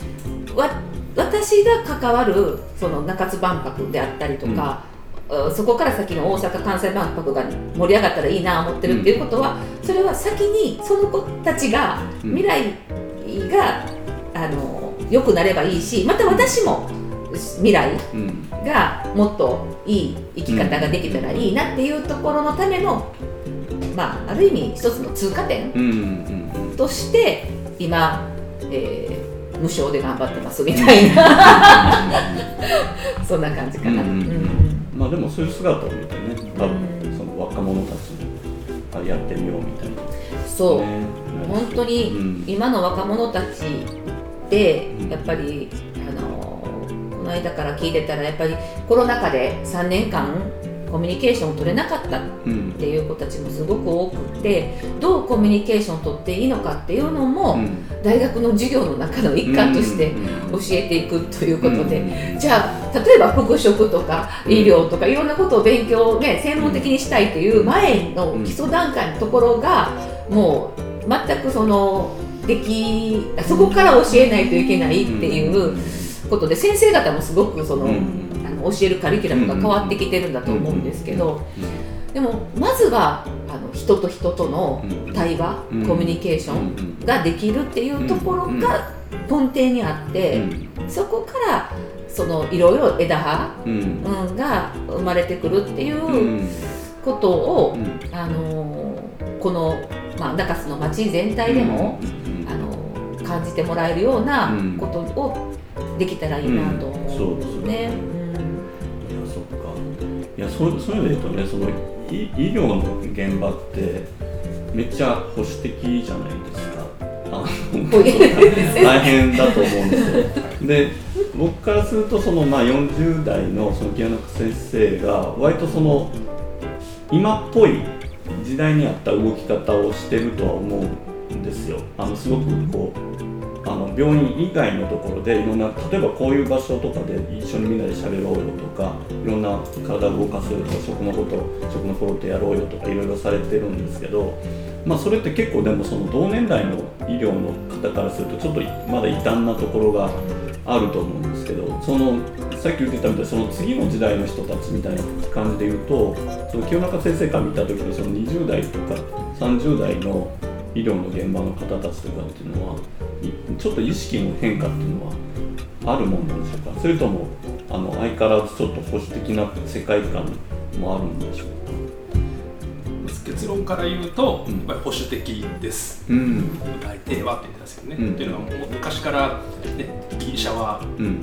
わ私が関わるその中津万博であったりとか、うん。そこから先の大阪・関西万博が盛り上がったらいいなと思ってるっていうことは、それは先にその子たちがうん。未来があの良くなればいいしまた私も未来うん。がもっといい生き方ができたらいいなっていうところのための、まあ、ある意味一つの通過点として今、えー無償で頑張ってますみたいな。そんな感じかな。まあでもそういう姿を見てね多分その若者たちもあやってみようみたいな、そう、ね。本当にうん。今の若者たちでうん。やっぱり、の間から聞いてたらやっぱりコロナ禍で3年間コミュニケーションを取れなかったっうんていう子たちもすごく多くてどうコミュニケーションを取っていいのかっていうのも、うん。大学の授業の中の一環としてうん教えていくということで、うんじゃあ例えば復職とか医療とかいろんなことを勉強ね専門的にしたいという前の基礎段階のところがもう全くそのできそこから教えないといけないっていうことで先生方もすごくその、うん。あの教えるカリキュラムが変わってきてるんだと思うんですけど、でもまずはあの人と人との対話、うん。コミュニケーションができるっていうところが根底にあって、そこからそのいろいろ枝葉、うん。うん、が生まれてくるっていうことを、うん。あのーこの、まあ、中洲の町全体でも、あのー感じてもらえるようなうん。ことをできたらいいなと思うんそうですうね。いやそっか。いやそうそういうので言うとねその医医療の現場ってめっちゃ保守的じゃないですか。あの大変だと思うんですよ。で僕からするとその、まあ、40代のその清中先生が割とその今っぽい時代に合った動き方をしてるとは思うんですよ。あのすごくこうあの病院以外のところでいろんな例えばこういう場所とかで一緒にみんなで喋ろうよとかいろんな体を動かすとか食のこと食のことやろうよとかいろいろされてるんですけど、まあ、それって結構でもその同年代の医療の方からするとちょっとまだ異端なところがあると思うんですけどそのさっき言ってたみたいにその次の時代の人たちみたいな感じで言うとその清中先生から見た時のその20代とか30代の医療の現場の方たちとかっていうのはいちょっと意識の変化っていうのはあるもんなんでしょうか？それともあの相変わらずちょっと保守的な世界観もあるんでしょうか？結論から言うと、うん。やっぱり保守的です。うん。大抵はって言ってたんですけどね、うん。っていうのはもう昔から、ね、ギリシャはうん。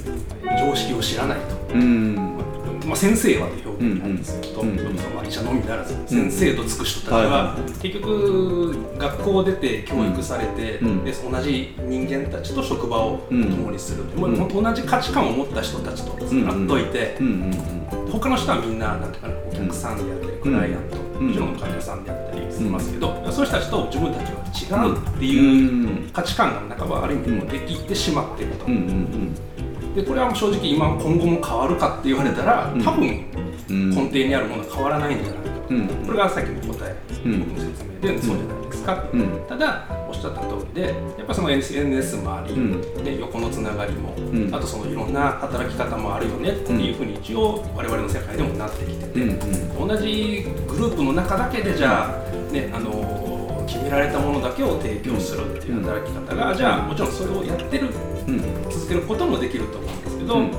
常識を知らないと、うんまあ、先生はという表現なんですけど、うんうんそのまあ医者のみならず先生とつく人たちは結局学校を出て教育されて、うん。で同じ人間たちと職場をうん共にする、もうん同じ価値観を持った人たちとうんなっといて、うんうん他の人はみんななんていうかなお客さんであったり、クライアント、うんもちろん。患者さんであったりしますけど、そういう人たちと自分たちは違うってういうん価値観が半ばある意味もうできてしまっていると、うんうんでこれは正直今今後も変わるかって言われたらうん。多分うん。根底にあるものは変わらないんじゃないかと、うん。これがさっきの答え、うん。僕の説明でそうじゃないですか、うん。ただおっしゃった通りでやっぱその SNS もあり、うん。で横のつながりも、うん。あとそのいろんな働き方もあるよねっていうふうに一応我々の世界でもなってきてて、同じグループの中だけでじゃあ、ねあのー決められたものだけを提供するっていう働き方が、じゃあもちろんそれをやってるうん。続けることもできると思うんですけど、うん。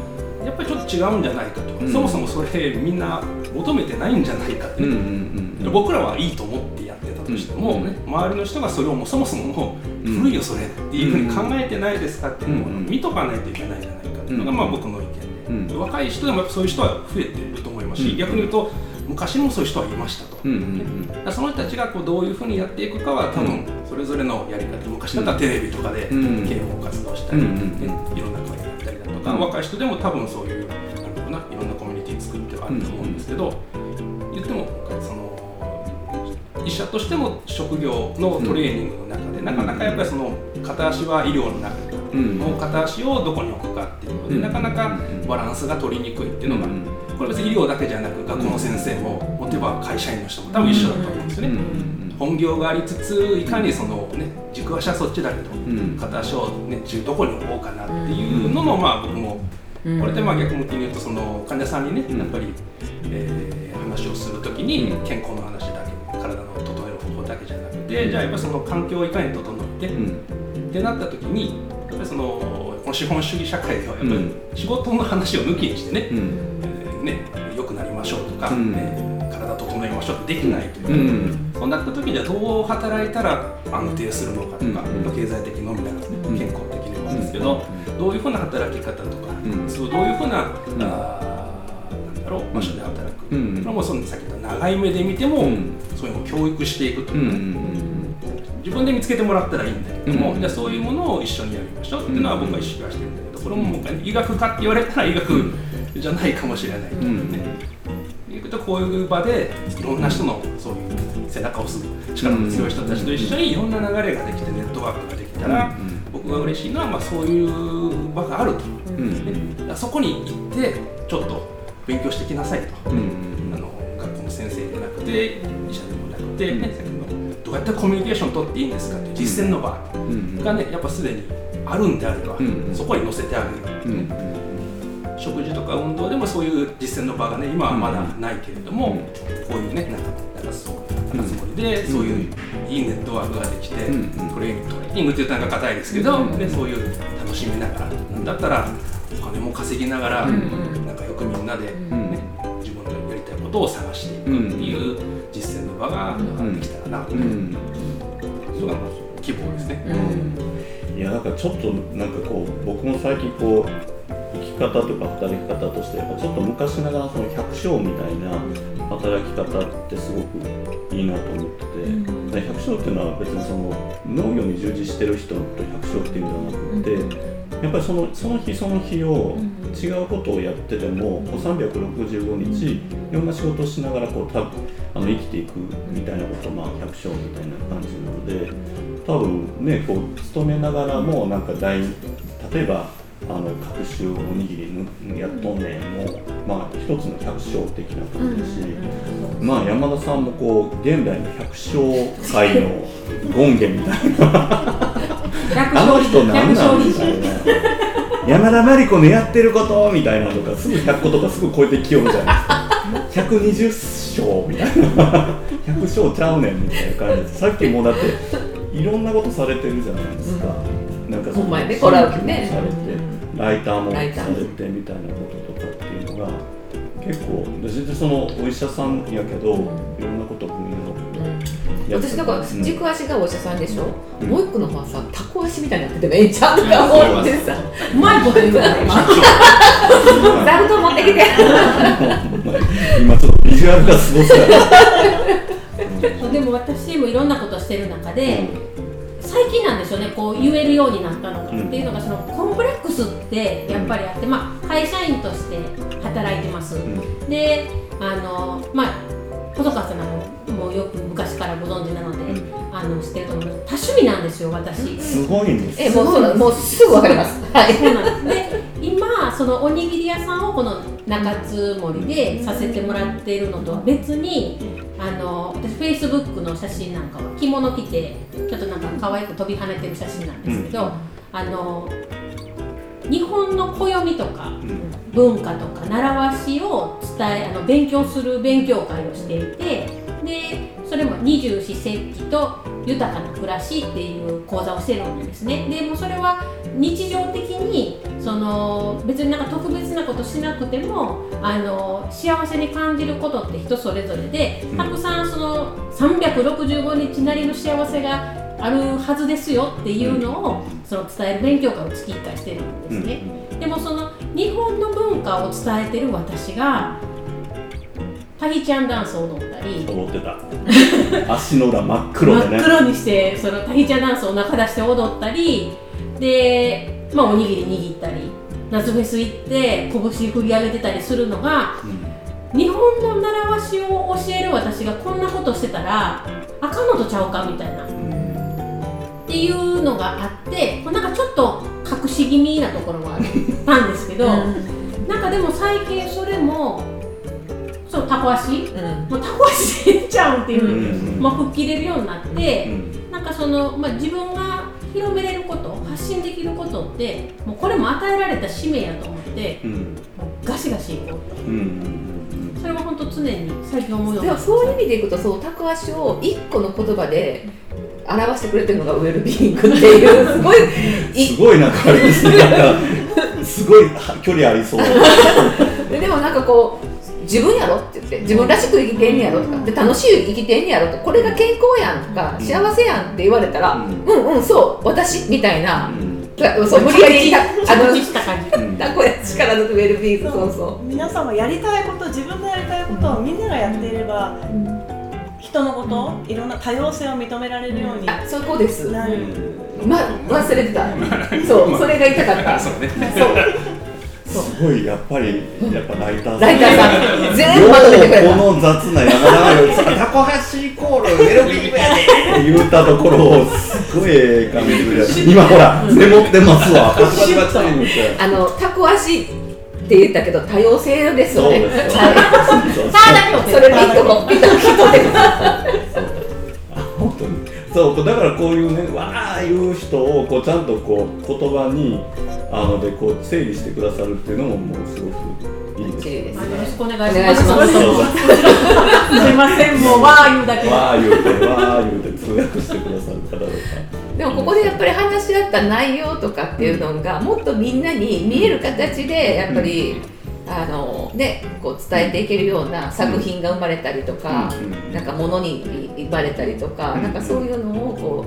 やっぱりちょっと違うんじゃないかと、うん。そもそもそれみんな求めてないんじゃないかって、う。んうんうん僕らはいいと思ってやってたとしても、周りの人がそれをもうそもそももううん古いよそれっていうふうに考えてないですかっていうのをうん見とかないといけないんじゃないかっていうのがうん。まあ僕の意見で、うん。若い人でもやっぱそういう人は増えてると思いますし、うん。逆に言うと昔もそういう人はいましたと。うんうんだからその人たちがこうどういうふうにやっていくかは多分それぞれのやり方昔だったらテレビとかでうん。啓蒙活動したり、うんうんねいろんな声やったりだとか、うん。若い人でも多分そういうなんだろうないろんなコミュニティ作ってはあると思うんですけど、言ってもその医者としての職業のトレーニングの中で、なかなかやっぱりその片足は医療の中で、うん。もう片足をどこに置くかっていうので、うん。なかなかバランスが取りにくいっていうのが、うん。これ別に医療だけじゃなく学校の先生も持てば会社員の人も多分一緒だと思うんですよね。本業がありつついかにそのね軸足はそっちだけど、ん片足をね中どこに置こうかなっていうのの、まあ僕もうん。これでまあ逆向きに言うとその患者さんにね、うん。やっぱり、えー話をするときにうん。健康の話だけ体の整える方法だけじゃなくてじゃあやっぱりその環境をいかに整えて、うん。ってなった時にそのこの資本主義社会ではやっぱりうん。仕事の話を抜きにしてね,、うん。えーね良くなりましょうとか、うん。ね体整えましょうってできないというか、うん。そうなった時にはどう働いたら安定するのかとか、うん。経済的のみならずうん。健康的にもですけど、どういうふうな働き方とか、うん。そうどういうふうな、ん。あーなんだろう場所で働く、うん。それもそのさっき言った長い目で見ても、うん。そういうのを教育していくというか、自分で見つけてもらったらいいんだけども、うん。じゃあそういうものを一緒にやりましょう。っていうのはうん僕は意識はしてるんだけどこれももう一回医学かって言われたら医学じゃないかもしれない、んね。いうことこういう場でいろんな人のそういう背中を押す力の強い人たちと一緒にいろんな流れができてネットワークができたら、僕が嬉しいのはまあそういう場があると、うん。そこに行ってちょっと勉強してきなさいと。うん。あの学校の先生じゃなくて医者でもなくて、ね、どどうやってコミュニケーション取っていいんですかっていう実践の場うんがねやっぱすでにあるんであれば、うんそこに乗せてあげる、うん食事とか運動でもそういう実践の場がね今はまだないけれども、うんこういうねなんかなんかそう中津森でそういういいネットワークができて、うんトレーニングトレーニングっていうとなんか硬いですけど、うんでそういう楽しみながら、なんだったらお金も稼ぎながら、うんなんかよくみんなで、ことを探していくっていう実践の場ができたらなと、う。ん。それが希望ですね。いやだからちょっとなんかこう僕も最近こう生き方とか働き方としてやっぱちょっと昔ながらその百姓みたいな働き方ってすごくいいなと思ってて、で百姓っていうのは別にその農業に従事してる人のことを百姓っていうんじゃなくて、やっぱりそのその日その日を違うことをやっててもこう365日いろんな仕事をしながらこうたあの生きていくみたいなことをまあ百姓みたいな感じなので多分ねこう勤めながらもなんか大例えばあの各種おにぎりぬやっとんねんもまあ一つの百姓的な感じだし、まあ山田さんもこう現代の百姓界の権現みたいな。あの人なんなんみたいな。山田真理子のやってることみたいなのとかすぐ100個とかすぐ超えてきよるじゃないですか。120章みたいな。100章ちゃうねんみたいな感じで。すさっきもだっていろんなことされてるじゃないですか、なんかほんまやねコラボね。されて、ライターもされてみたいなこととかっていうのが結構全然そのお医者さんやけど、いろんなこと分野のや私だからうん軸足がお医者さんでしょ、うん。もう一個の方はさタコ足みたいになっててもええんちゃうとか思ってさ。うまいこと言うから今。座布団持ってきて。今ちょっとビジュアルがすごそうやそうでも私もいろんなことしてる中で、最近なんですよね。こう言えるようになったのが、うん。っていうのがそのコンプレックスってやっぱりあって、まあ、会社員として働いてます、ん。であのまあ細川さんももうよく昔からご存知なので、うん。あの知ってると思うんです。多趣味なんですよ私。すごいんです。えもうもうすぐわかります。はいそうなんです。で今そのおにぎり屋さんをこの中津森でさせてもらっているのとは別にあの私フェイスブックの写真なんかは着物着てちょっとなんか可愛く飛び跳ねてる写真なんですけど、あの日本の暦とかうん。文化とか習わしを伝えあの勉強する勉強会をしていてでそれも二十四節気と豊かな暮らしっていう講座をしてるんですね。でもうそれは日常的にその別になんか特別なことしなくてもあの幸せに感じることって人それぞれでうん。たくさんその365日なりの幸せがあるはずですよっていうのをその伝える勉強会を月1回してるんですね。でもその日本の文化を伝えてる私がタヒチャンダンスを踊ったり。踊ってた。足の裏真っ黒でね。真っ黒にしてそのタヒチャンダンスを中出して踊ったり。で、まあ、おにぎり握ったり。夏フェス行って拳振り上げてたりするのがうん。日本の習わしを教える私がこんなことしてたらあかんのとちゃうかみたいな。っていうのがあってなんかちょっと隠し気味なところもあった んですけど、なんかでも最近それもそうタコ足？うん。もうタコ足でいっちゃうんっていう。う、ん。まあ、吹っ切れるようになって、うん。なんかその、まあ、自分が広めれること発信できることってもうこれも与えられた使命やと思ってうん。もうガシガシいこうと。それは本当常に最近思うようでなそういう意味でいくとそうタコ足を一個の言葉で表してくれてるのがウェルビーイングっていうすごいい すごいなんかあれですね。なんかすごい距離ありそう。ででもなんかこう自分やろって言って自分らしく生きてんねやろとかで楽しい生きてんねやろとこれが健康やんとか幸せやんって言われたら、ううん、うんそう私みたいな、うん。そう無理やり たあのた こや力のウェルビーイングそうそ皆さんもやりたいこと自分のやりたいことをみんながやっていれば人のこといろんな多様性を認められるようにそこです。なる、ま忘れてた。そうそれが言いたかった。そうね。そうすごいやっぱりやっぱライターさん。ライターさん全部まとめてくこの雑な山田がよタコ橋イコールメロビーやでって言ったところをすごいええ感じで今ほらメモってますわ。バチバチバチって言ってあのタコ足って言ったけど多様性ですよね。そそうさあだけをそれと本当にそうだからこういうねわあいう人をこうちゃんとこう言葉にあのでこう整理してくださるっていうのももうすごくいいです綺麗ですあよろしくお願いします。すそうそうす。いませんもうわー言うだけ。でわあ言うてわあ言うて通訳してくださる方とかでもここでやっぱり話し合った内容とかっていうのがもっとみんなに見える形でやっぱり、あのね、こう伝えていけるような作品が生まれたりとか、うん。なんか物に言われたりとか、うん。なんかそういうのをこ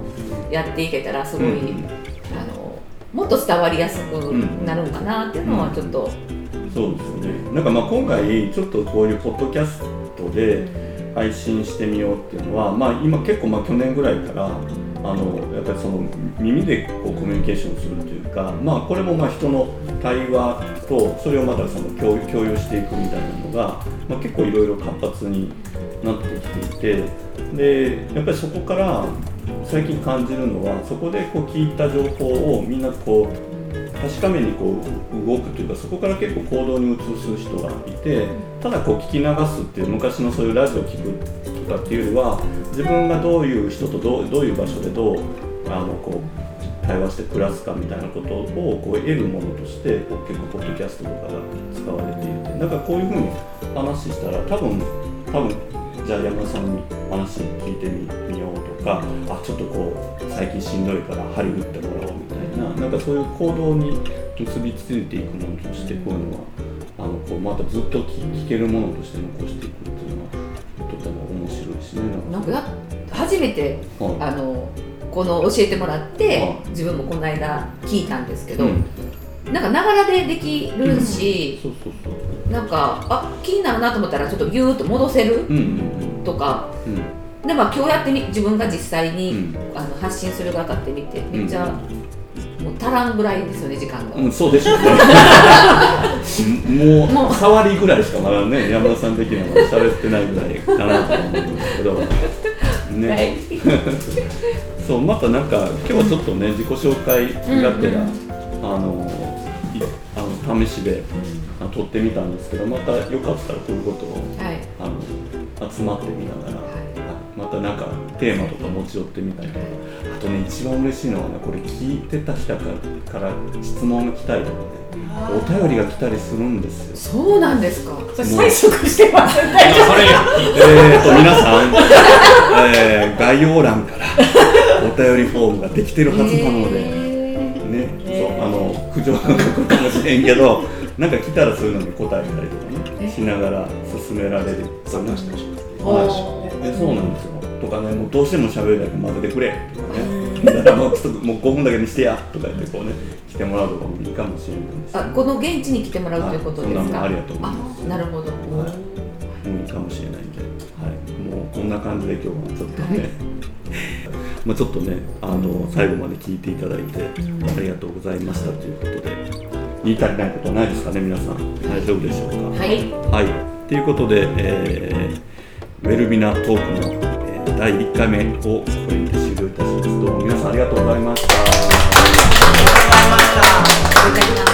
うやっていけたらすごい、うん。あのもっと伝わりやすくなるんかなっていうのはちょっと、そうですよね。なんかまあ今回ちょっとこういうポッドキャストで配信してみようっていうのは、まあ、今結構まあ去年ぐらいからあのやっぱりその耳でこうコミュニケーションするというか、まあ、これもまあ人の対話とそれをまたその共有していくみたいなのが、まあ、結構いろいろ活発になってきていてでやっぱりそこから最近感じるのはそこでこう聞いた情報をみんなこう確かめにこう動くというかそこから結構行動に移す人がいてただこう聞き流すっていう昔のそういうラジオを聞くとかっていうよりは自分がどういう人とどうどういう場所でどうあのこう対話して暮らすかみたいなことをこう得るものとして結構ポッドキャストとかが使われていてなんかこういうふうに話したら多分多分じゃあ山田さんに話聞いてみみようとかあちょっとこう最近しんどいから張り打ってもらおうみたいななんかそういう行動に結びついていくものとしてこういうのはあのこうまたずっと聞聞けるものとして残していくっていうのはとても面白いしね。なんかや初めてはい。あのこの教えてもらっては自分もこの間聞いたんですけど、うん。なんかながらでできるし、なんかあ気になるなと思ったらちょっとギューッと戻せるとか。うん。でまあ今日やってみ自分が実際に、うん。あの発信する側ってみてめっちゃ、もう足らんぐらいですよね時間が、うん、そうでしょ うね。もうもう。触りぐらいしかまだね山田さん的には喋ってないぐらいかなと思うんですけど。ね、はい そうまたなんか今日はちょっとね自己紹介がてら、うんあのいあの試しであ撮ってみたんですけどまたよかったらこういうことをはい。あの集まってみながら、はまたなんかテーマとか持ち寄ってみたりとか。あとね一番嬉しいのはねこれ聞いてた人からから質問が来たりとかねお便りが来たりするんですよ。そうなんですか。それ催促してます。それえーと皆さん、えー概要欄からお便りフォームができてるはずなので、ね、そうあの苦情が書くかもしれんけどなんか来たらそういうのに答えたりとかねしながら進められる。参加してほしいですそうなんですよとかねもうどうしても喋るだけ混ぜてくれとかねだからもうちょっともう5分だけにしてやとか言ってこうね来てもらうとかもいいかもしれないですあこの現地に来てもらうということですかありがとうございますあなるほど、はい多いかもしれないんで、はい、もうこんな感じで今日はちょっとね、はい、まあちょっとねあの最後まで聞いていただいてありがとうございましたということで。言い足りないことはないですかね皆さん。大丈夫でしょうか？はい、はい、ということで、えー、ウェルビナトークの、え、第1回目をこれにて終了いたします。どうも皆さんありがとうございました。ありがとうございました。